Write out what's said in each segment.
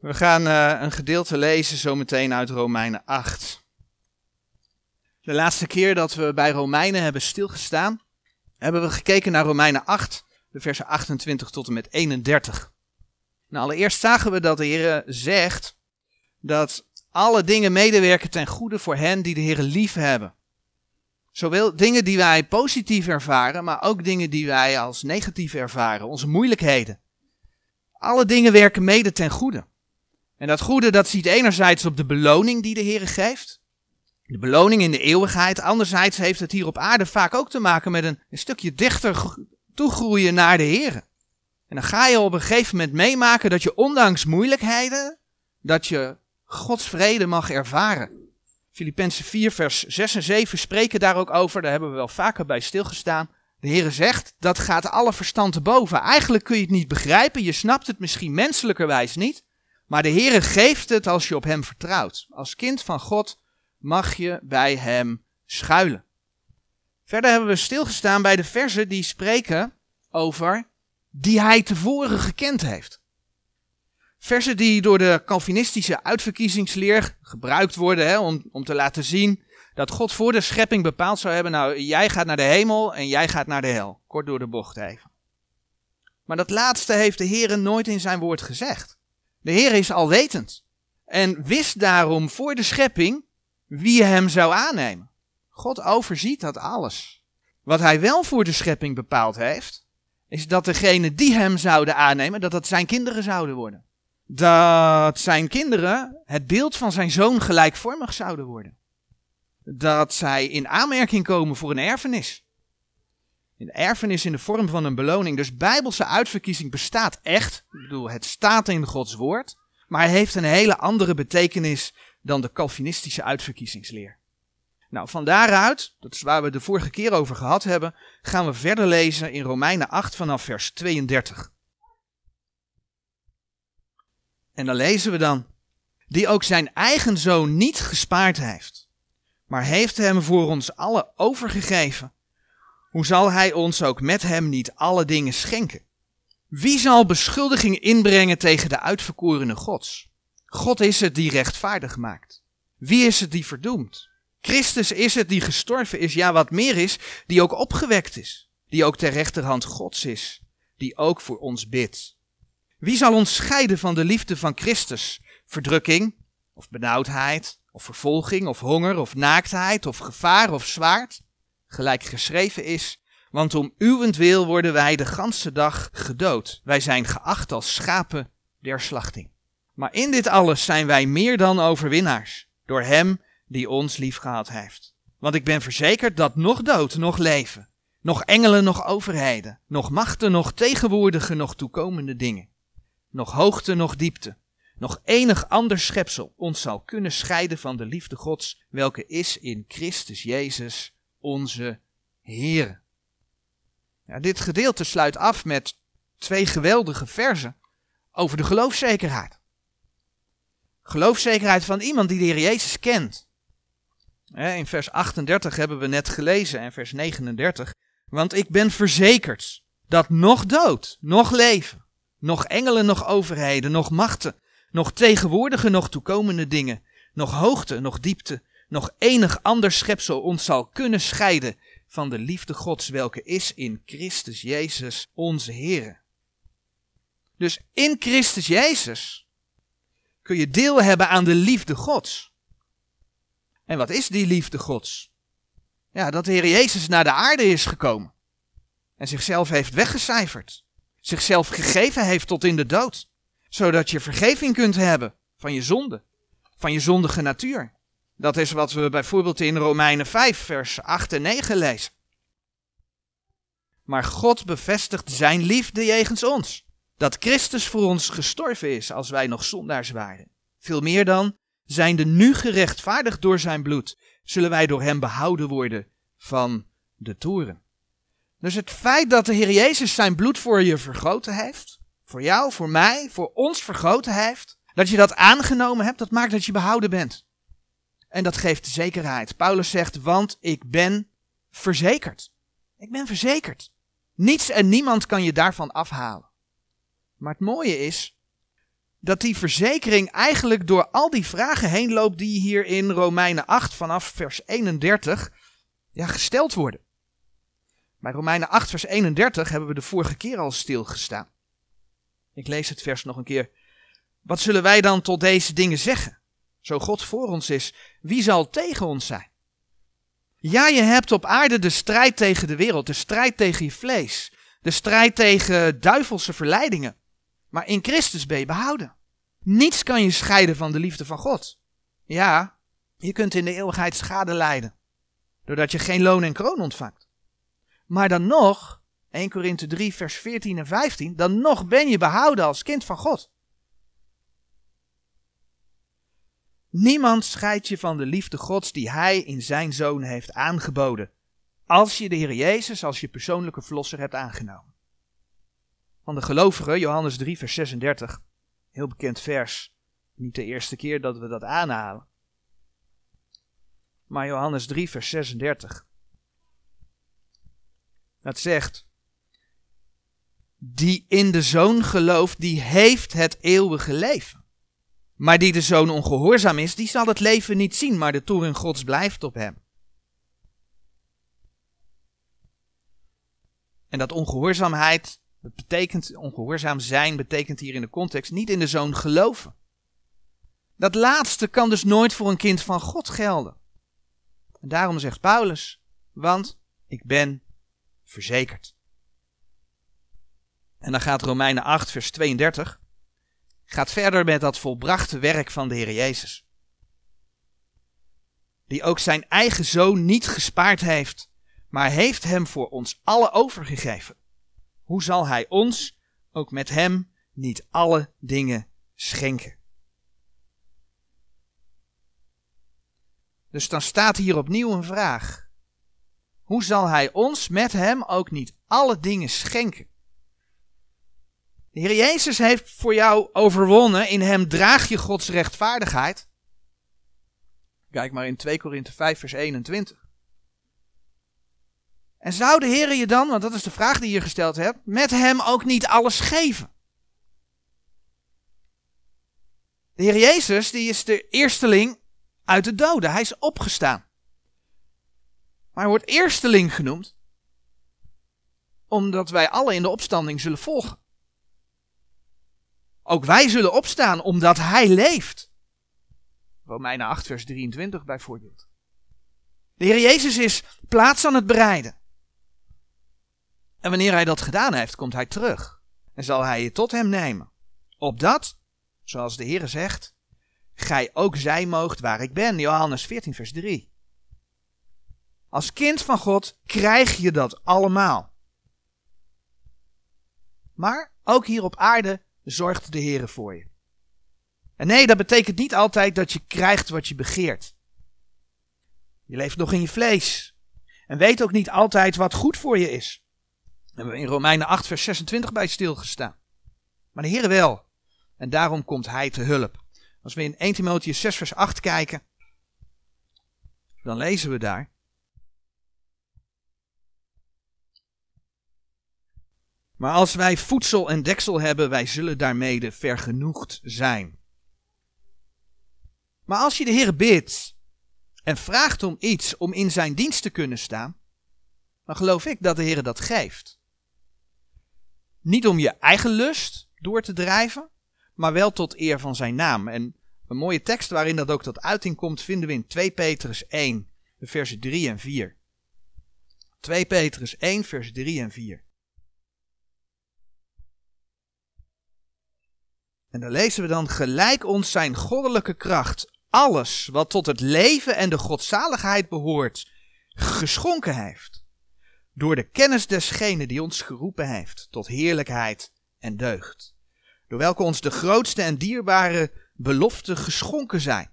We gaan uh, een gedeelte lezen zometeen uit Romeinen 8. De laatste keer dat we bij Romeinen hebben stilgestaan, hebben we gekeken naar Romeinen 8, de versen 28 tot en met 31. Nou, allereerst zagen we dat de Heer zegt dat alle dingen medewerken ten goede voor hen die de Heer lief hebben. Zowel dingen die wij positief ervaren, maar ook dingen die wij als negatief ervaren, onze moeilijkheden. Alle dingen werken mede ten goede. En dat goede dat ziet enerzijds op de beloning die de Heer geeft. De beloning in de eeuwigheid. Anderzijds heeft het hier op aarde vaak ook te maken met een, een stukje dichter toegroeien naar de Heer. En dan ga je op een gegeven moment meemaken dat je ondanks moeilijkheden, dat je Gods vrede mag ervaren. Filippenzen 4 vers 6 en 7 spreken daar ook over, daar hebben we wel vaker bij stilgestaan. De Heere zegt, dat gaat alle verstand te boven. Eigenlijk kun je het niet begrijpen, je snapt het misschien menselijkerwijs niet. Maar de Heere geeft het als je op Hem vertrouwt. Als kind van God mag je bij Hem schuilen. Verder hebben we stilgestaan bij de versen die spreken over die Hij tevoren gekend heeft. Versen die door de Calvinistische uitverkiezingsleer gebruikt worden hè, om, om te laten zien dat God voor de schepping bepaald zou hebben, nou jij gaat naar de hemel en jij gaat naar de hel. Kort door de bocht even. Maar dat laatste heeft de Heer nooit in zijn woord gezegd. De Heer is alwetend en wist daarom voor de schepping wie hem zou aannemen. God overziet dat alles. Wat hij wel voor de schepping bepaald heeft, is dat degene die hem zouden aannemen, dat dat zijn kinderen zouden worden. Dat zijn kinderen het beeld van zijn zoon gelijkvormig zouden worden. Dat zij in aanmerking komen voor een erfenis. Een erfenis in de vorm van een beloning. Dus bijbelse uitverkiezing bestaat echt. Ik bedoel, het staat in Gods woord. Maar heeft een hele andere betekenis dan de Calvinistische uitverkiezingsleer. Nou, van daaruit, dat is waar we de vorige keer over gehad hebben, gaan we verder lezen in Romeinen 8 vanaf vers 32. En dan lezen we dan, die ook zijn eigen zoon niet gespaard heeft, maar heeft hem voor ons allen overgegeven hoe zal hij ons ook met hem niet alle dingen schenken? Wie zal beschuldiging inbrengen tegen de uitverkorene Gods? God is het die rechtvaardig maakt. Wie is het die verdoemt? Christus is het die gestorven is, ja wat meer is, die ook opgewekt is, die ook ter rechterhand Gods is, die ook voor ons bidt. Wie zal ons scheiden van de liefde van Christus? Verdrukking, of benauwdheid, of vervolging, of honger, of naaktheid, of gevaar, of zwaard? Gelijk geschreven is, want om uwentwil worden wij de ganse dag gedood. Wij zijn geacht als schapen der slachting. Maar in dit alles zijn wij meer dan overwinnaars, door hem die ons liefgehad heeft. Want ik ben verzekerd dat nog dood, nog leven, nog engelen, nog overheden, nog machten, nog tegenwoordige, nog toekomende dingen, nog hoogte, nog diepte, nog enig ander schepsel ons zal kunnen scheiden van de liefde Gods, welke is in Christus Jezus, onze Heer. Ja, dit gedeelte sluit af met twee geweldige versen over de geloofzekerheid. Geloofzekerheid van iemand die de Heer Jezus kent. In vers 38 hebben we net gelezen en vers 39. Want ik ben verzekerd dat nog dood, nog leven, nog engelen, nog overheden, nog machten, nog tegenwoordige, nog toekomende dingen, nog hoogte, nog diepte, nog enig ander schepsel ons zal kunnen scheiden van de liefde Gods, welke is in Christus Jezus onze Heer. Dus in Christus Jezus kun je deel hebben aan de liefde Gods. En wat is die liefde Gods? Ja, dat de Heer Jezus naar de aarde is gekomen en zichzelf heeft weggecijferd, zichzelf gegeven heeft tot in de dood, zodat je vergeving kunt hebben van je zonde, van je zondige natuur. Dat is wat we bijvoorbeeld in Romeinen 5, vers 8 en 9 lezen. Maar God bevestigt zijn liefde jegens ons. Dat Christus voor ons gestorven is als wij nog zondaars waren. Veel meer dan, zijnde nu gerechtvaardigd door zijn bloed, zullen wij door hem behouden worden van de toren. Dus het feit dat de Heer Jezus zijn bloed voor je vergoten heeft, voor jou, voor mij, voor ons vergoten heeft, dat je dat aangenomen hebt, dat maakt dat je behouden bent. En dat geeft zekerheid. Paulus zegt, want ik ben verzekerd. Ik ben verzekerd. Niets en niemand kan je daarvan afhalen. Maar het mooie is dat die verzekering eigenlijk door al die vragen heen loopt die hier in Romeinen 8 vanaf vers 31 ja, gesteld worden. Bij Romeinen 8 vers 31 hebben we de vorige keer al stilgestaan. Ik lees het vers nog een keer. Wat zullen wij dan tot deze dingen zeggen? Zo God voor ons is, wie zal tegen ons zijn? Ja, je hebt op aarde de strijd tegen de wereld, de strijd tegen je vlees, de strijd tegen duivelse verleidingen. Maar in Christus ben je behouden. Niets kan je scheiden van de liefde van God. Ja, je kunt in de eeuwigheid schade lijden, doordat je geen loon en kroon ontvangt. Maar dan nog, 1 Korinthe 3, vers 14 en 15, dan nog ben je behouden als kind van God. Niemand scheidt je van de liefde Gods die Hij in Zijn Zoon heeft aangeboden, als je de Heer Jezus als je persoonlijke verlosser hebt aangenomen. Van de gelovigen, Johannes 3, vers 36, heel bekend vers, niet de eerste keer dat we dat aanhalen. Maar Johannes 3, vers 36. Dat zegt, die in de Zoon gelooft, die heeft het eeuwige leven. Maar die de zoon ongehoorzaam is, die zal het leven niet zien, maar de toren gods blijft op hem. En dat ongehoorzaamheid, betekent, ongehoorzaam zijn betekent hier in de context niet in de zoon geloven. Dat laatste kan dus nooit voor een kind van God gelden. En daarom zegt Paulus, want ik ben verzekerd. En dan gaat Romeinen 8, vers 32 gaat verder met dat volbrachte werk van de Heer Jezus. Die ook zijn eigen zoon niet gespaard heeft, maar heeft hem voor ons alle overgegeven. Hoe zal hij ons ook met hem niet alle dingen schenken? Dus dan staat hier opnieuw een vraag. Hoe zal hij ons met hem ook niet alle dingen schenken? De Heer Jezus heeft voor jou overwonnen. In hem draag je Gods rechtvaardigheid. Kijk maar in 2 Korinthe 5 vers 21. En zou de Heer je dan, want dat is de vraag die je gesteld hebt, met hem ook niet alles geven? De Heer Jezus die is de eersteling uit de doden. Hij is opgestaan. Maar hij wordt eersteling genoemd omdat wij alle in de opstanding zullen volgen. Ook wij zullen opstaan omdat Hij leeft. Romeinen 8, vers 23 bijvoorbeeld. De Heer Jezus is plaats aan het bereiden. En wanneer Hij dat gedaan heeft, komt Hij terug. En zal Hij je tot Hem nemen. Opdat, zoals de Heer zegt, gij ook zijn moogt waar ik ben. Johannes 14, vers 3. Als kind van God krijg je dat allemaal. Maar ook hier op aarde zorgt de Heer voor je. En nee, dat betekent niet altijd dat je krijgt wat je begeert. Je leeft nog in je vlees. En weet ook niet altijd wat goed voor je is. Daar hebben we in Romeinen 8, vers 26 bij stilgestaan. Maar de Heer wel. En daarom komt Hij te hulp. Als we in 1 Timotheus 6, vers 8 kijken, dan lezen we daar. Maar als wij voedsel en deksel hebben, wij zullen daarmede vergenoegd zijn. Maar als je de Heer bidt en vraagt om iets om in zijn dienst te kunnen staan, dan geloof ik dat de Heer dat geeft. Niet om je eigen lust door te drijven, maar wel tot eer van zijn naam. En een mooie tekst waarin dat ook tot uiting komt, vinden we in 2 Petrus 1, versen 3 en 4. 2 Petrus 1, vers 3 en 4. En dan lezen we dan gelijk ons zijn goddelijke kracht alles wat tot het leven en de godzaligheid behoort, geschonken heeft. Door de kennis desgene die ons geroepen heeft tot heerlijkheid en deugd. Door welke ons de grootste en dierbare beloften geschonken zijn.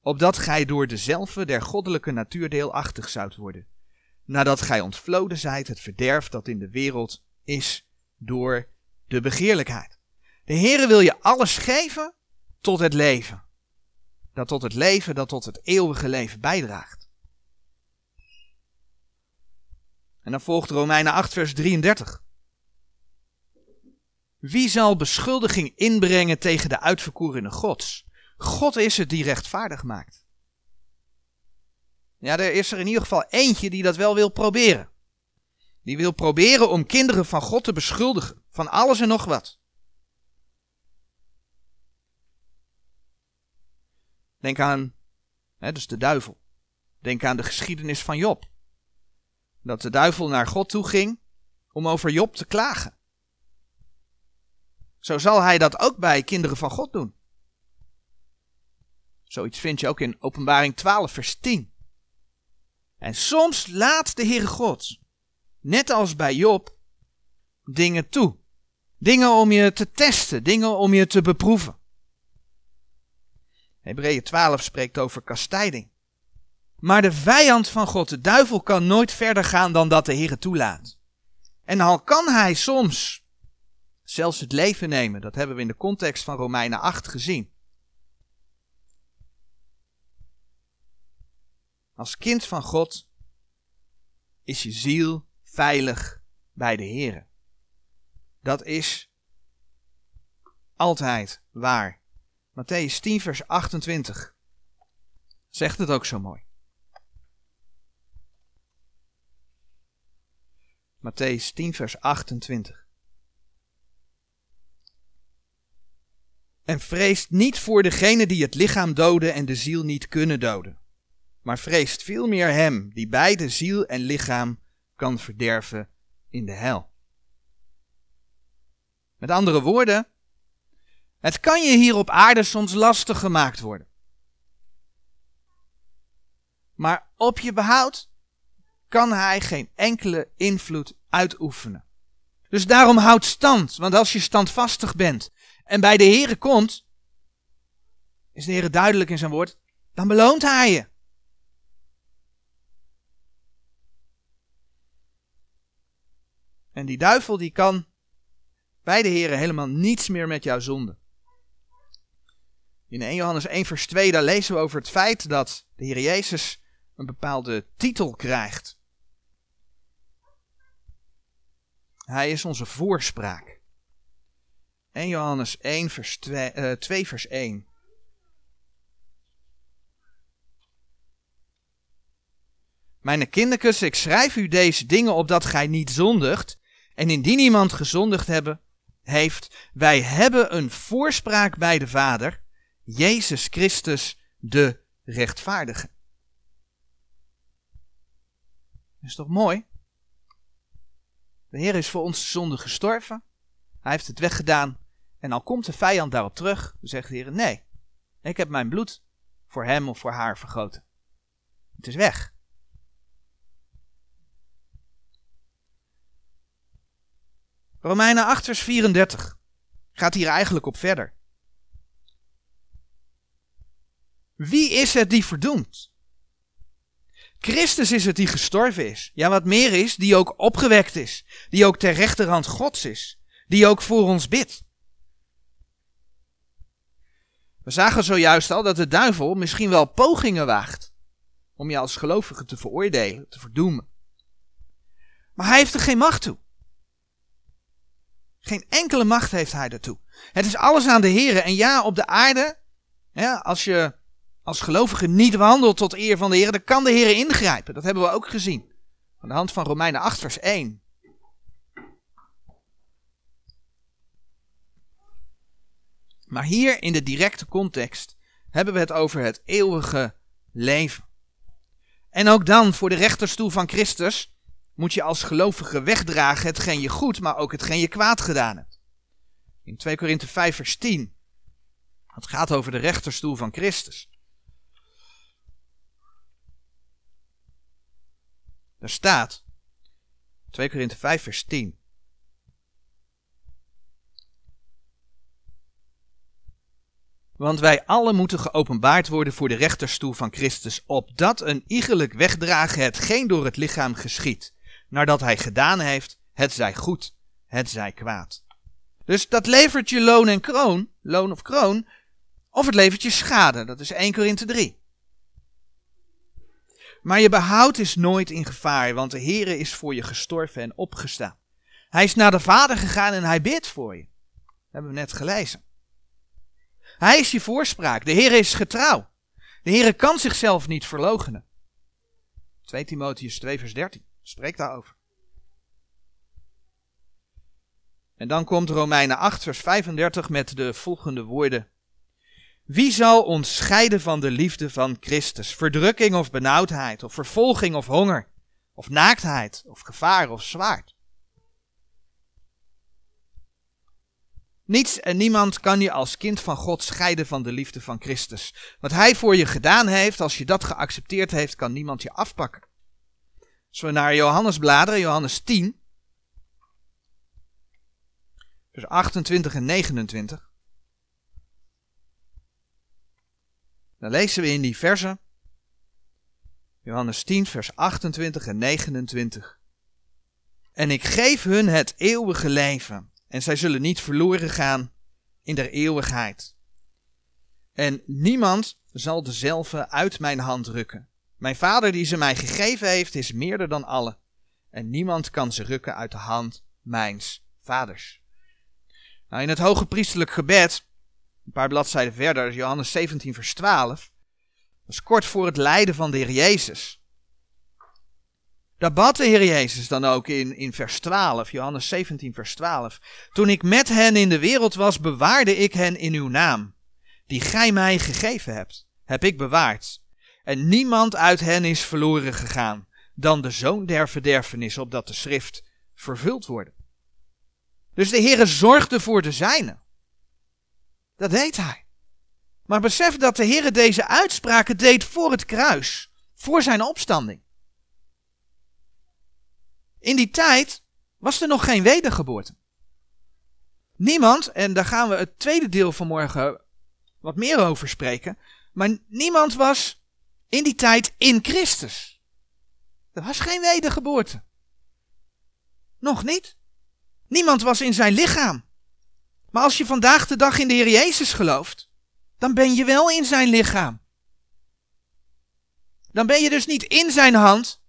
Opdat gij door dezelfde der goddelijke natuur deelachtig zoudt worden. Nadat gij ontvloden zijt het verderf dat in de wereld is door de begeerlijkheid. De Heere wil je alles geven tot het leven. Dat tot het leven, dat tot het eeuwige leven bijdraagt. En dan volgt Romeinen 8, vers 33. Wie zal beschuldiging inbrengen tegen de uitverkorene Gods? God is het die rechtvaardig maakt. Ja, er is er in ieder geval eentje die dat wel wil proberen. Die wil proberen om kinderen van God te beschuldigen van alles en nog wat. Denk aan, hè, dus de duivel. Denk aan de geschiedenis van Job. Dat de duivel naar God toe ging om over Job te klagen. Zo zal hij dat ook bij kinderen van God doen. Zoiets vind je ook in Openbaring 12, vers 10. En soms laat de Heere God, net als bij Job, dingen toe. Dingen om je te testen, dingen om je te beproeven. Hebreeën 12 spreekt over kastijding. Maar de vijand van God, de duivel, kan nooit verder gaan dan dat de Heer toelaat. En al kan hij soms zelfs het leven nemen, dat hebben we in de context van Romeinen 8 gezien. Als kind van God is je ziel veilig bij de Heer. Dat is altijd waar. Matthäus 10, vers 28 zegt het ook zo mooi. Matthäus 10, vers 28. En vreest niet voor degene die het lichaam doden en de ziel niet kunnen doden, maar vreest veel meer hem die beide ziel en lichaam kan verderven in de hel. Met andere woorden, het kan je hier op aarde soms lastig gemaakt worden. Maar op je behoud kan hij geen enkele invloed uitoefenen. Dus daarom houd stand, want als je standvastig bent en bij de Heere komt, is de Heere duidelijk in zijn woord, dan beloont hij je. En die duivel die kan bij de Heere helemaal niets meer met jouw zonde. In 1 Johannes 1 vers 2 daar lezen we over het feit dat de Heer Jezus een bepaalde titel krijgt. Hij is onze voorspraak. 1 Johannes 1 vers 2, uh, 2 vers 1. Mijn kinderkus, ik schrijf u deze dingen opdat gij niet zondigt. En indien iemand gezondigd hebben, heeft, wij hebben een voorspraak bij de Vader, Jezus Christus de rechtvaardige. Is toch mooi? De Heer is voor onze zonde gestorven. Hij heeft het weggedaan. En al komt de vijand daarop terug, dan zegt de Heer: Nee, ik heb mijn bloed voor hem of voor haar vergoten. Het is weg. Romeinen 8, vers 34 gaat hier eigenlijk op verder. Wie is het die verdoemt? Christus is het die gestorven is. Ja, wat meer is, die ook opgewekt is. Die ook ter rechterhand Gods is. Die ook voor ons bidt. We zagen zojuist al dat de duivel misschien wel pogingen waagt om je als gelovige te veroordelen, te verdoemen. Maar hij heeft er geen macht toe. Geen enkele macht heeft hij daartoe. Het is alles aan de Heer. En ja, op de aarde, ja, als je als gelovige niet wandelt tot eer van de Heer, dan kan de Heer ingrijpen. Dat hebben we ook gezien. Aan de hand van Romeinen 8, vers 1. Maar hier in de directe context hebben we het over het eeuwige leven. En ook dan, voor de rechterstoel van Christus, moet je als gelovige wegdragen hetgeen je goed, maar ook hetgeen je kwaad gedaan hebt. In 2 Korinthe 5, vers 10. Het gaat over de rechterstoel van Christus. Daar staat 2 Korinthe 5 vers 10. Want wij allen moeten geopenbaard worden voor de rechterstoel van Christus, opdat een iegelijk wegdragen hetgeen door het lichaam geschiet, nadat hij gedaan heeft, het zij goed, het zij kwaad. Dus dat levert je loon en kroon, loon of kroon, of het levert je schade, dat is 1 Korinthe 3. Maar je behoud is nooit in gevaar, want de Heere is voor je gestorven en opgestaan. Hij is naar de Vader gegaan en hij bidt voor je. hebben we net gelezen. Hij is je voorspraak. De Heer is getrouw. De Heer kan zichzelf niet verloochenen. 2 Timotheus 2 vers 13 spreekt daarover. En dan komt Romeinen 8 vers 35 met de volgende woorden. Wie zal ons scheiden van de liefde van Christus? Verdrukking of benauwdheid, of vervolging of honger, of naaktheid, of gevaar of zwaard? Niets en niemand kan je als kind van God scheiden van de liefde van Christus. Wat Hij voor je gedaan heeft, als je dat geaccepteerd heeft, kan niemand je afpakken. Als we naar Johannes bladeren, Johannes 10, vers 28 en 29. Dan lezen we in die versen, Johannes 10, vers 28 en 29. En ik geef hun het eeuwige leven en zij zullen niet verloren gaan in der eeuwigheid. En niemand zal dezelfde uit mijn hand rukken. Mijn vader die ze mij gegeven heeft, is meerder dan alle. En niemand kan ze rukken uit de hand mijns vaders. Nou, in het hoge priestelijk gebed, een paar bladzijden verder, Johannes 17, vers 12, dat is kort voor het lijden van de Heer Jezus. Daar bad de Heer Jezus dan ook in, in vers 12, Johannes 17, vers 12. Toen ik met hen in de wereld was, bewaarde ik hen in uw naam, die gij mij gegeven hebt, heb ik bewaard. En niemand uit hen is verloren gegaan, dan de zoon der verderfenis, opdat de schrift vervuld wordt. Dus de Heer zorgde voor de zijnen. Dat deed hij. Maar besef dat de Heer deze uitspraken deed voor het kruis, voor zijn opstanding. In die tijd was er nog geen wedergeboorte. Niemand, en daar gaan we het tweede deel van morgen wat meer over spreken, maar niemand was in die tijd in Christus. Er was geen wedergeboorte. Nog niet. Niemand was in zijn lichaam. Maar als je vandaag de dag in de Heer Jezus gelooft, dan ben je wel in zijn lichaam. Dan ben je dus niet in zijn hand,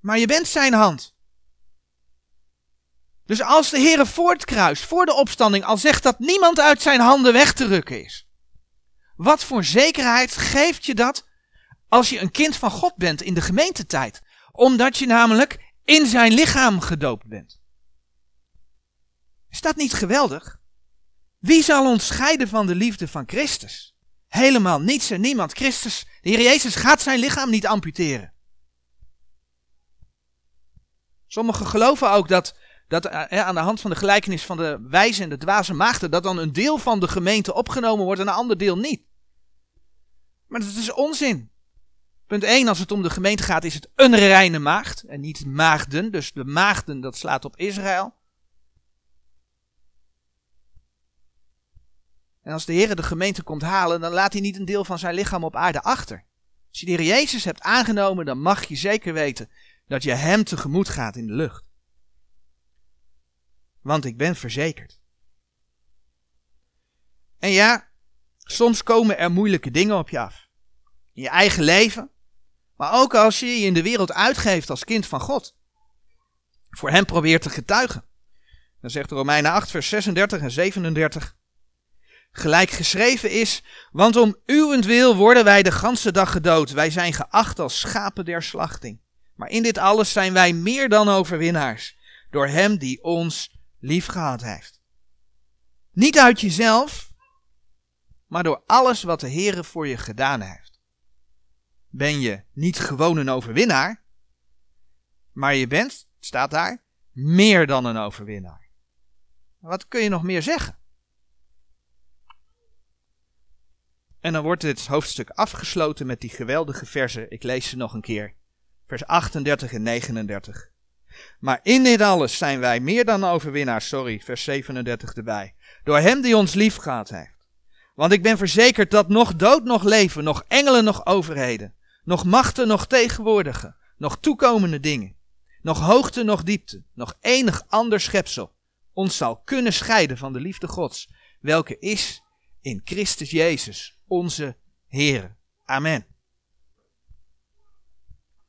maar je bent zijn hand. Dus als de Heer voor het kruis, voor de opstanding, al zegt dat niemand uit zijn handen weg te rukken is, wat voor zekerheid geeft je dat als je een kind van God bent in de gemeentetijd? Omdat je namelijk in zijn lichaam gedoopt bent. Is dat niet geweldig? Wie zal ons scheiden van de liefde van Christus? Helemaal niets en niemand. Christus, de Heer Jezus, gaat zijn lichaam niet amputeren. Sommigen geloven ook dat, dat eh, aan de hand van de gelijkenis van de wijze en de dwaze maagden, dat dan een deel van de gemeente opgenomen wordt en een ander deel niet. Maar dat is onzin. Punt 1, als het om de gemeente gaat, is het een reine maagd en niet maagden. Dus de maagden, dat slaat op Israël. En als de Heer de gemeente komt halen, dan laat hij niet een deel van zijn lichaam op aarde achter. Als je de Heer Jezus hebt aangenomen, dan mag je zeker weten dat je Hem tegemoet gaat in de lucht. Want ik ben verzekerd. En ja, soms komen er moeilijke dingen op je af. In je eigen leven, maar ook als je je in de wereld uitgeeft als kind van God. Voor Hem probeert te getuigen. Dan zegt Romeinen 8, vers 36 en 37. Gelijk geschreven is, want om uwentwil worden wij de ganse dag gedood. Wij zijn geacht als schapen der slachting. Maar in dit alles zijn wij meer dan overwinnaars, door Hem die ons lief gehad heeft. Niet uit jezelf, maar door alles wat de Heere voor je gedaan heeft. Ben je niet gewoon een overwinnaar, maar je bent, staat daar, meer dan een overwinnaar. Wat kun je nog meer zeggen? En dan wordt dit hoofdstuk afgesloten met die geweldige versen. Ik lees ze nog een keer vers 38 en 39. Maar in dit alles zijn wij meer dan overwinnaars, sorry, vers 37 erbij, door hem die ons lief gehad heeft. Want ik ben verzekerd dat nog dood, nog leven, nog engelen, nog overheden, nog machten, nog tegenwoordige, nog toekomende dingen, nog hoogte, nog diepte, nog enig ander schepsel ons zal kunnen scheiden van de liefde Gods, welke is in Christus Jezus, onze Heer. Amen.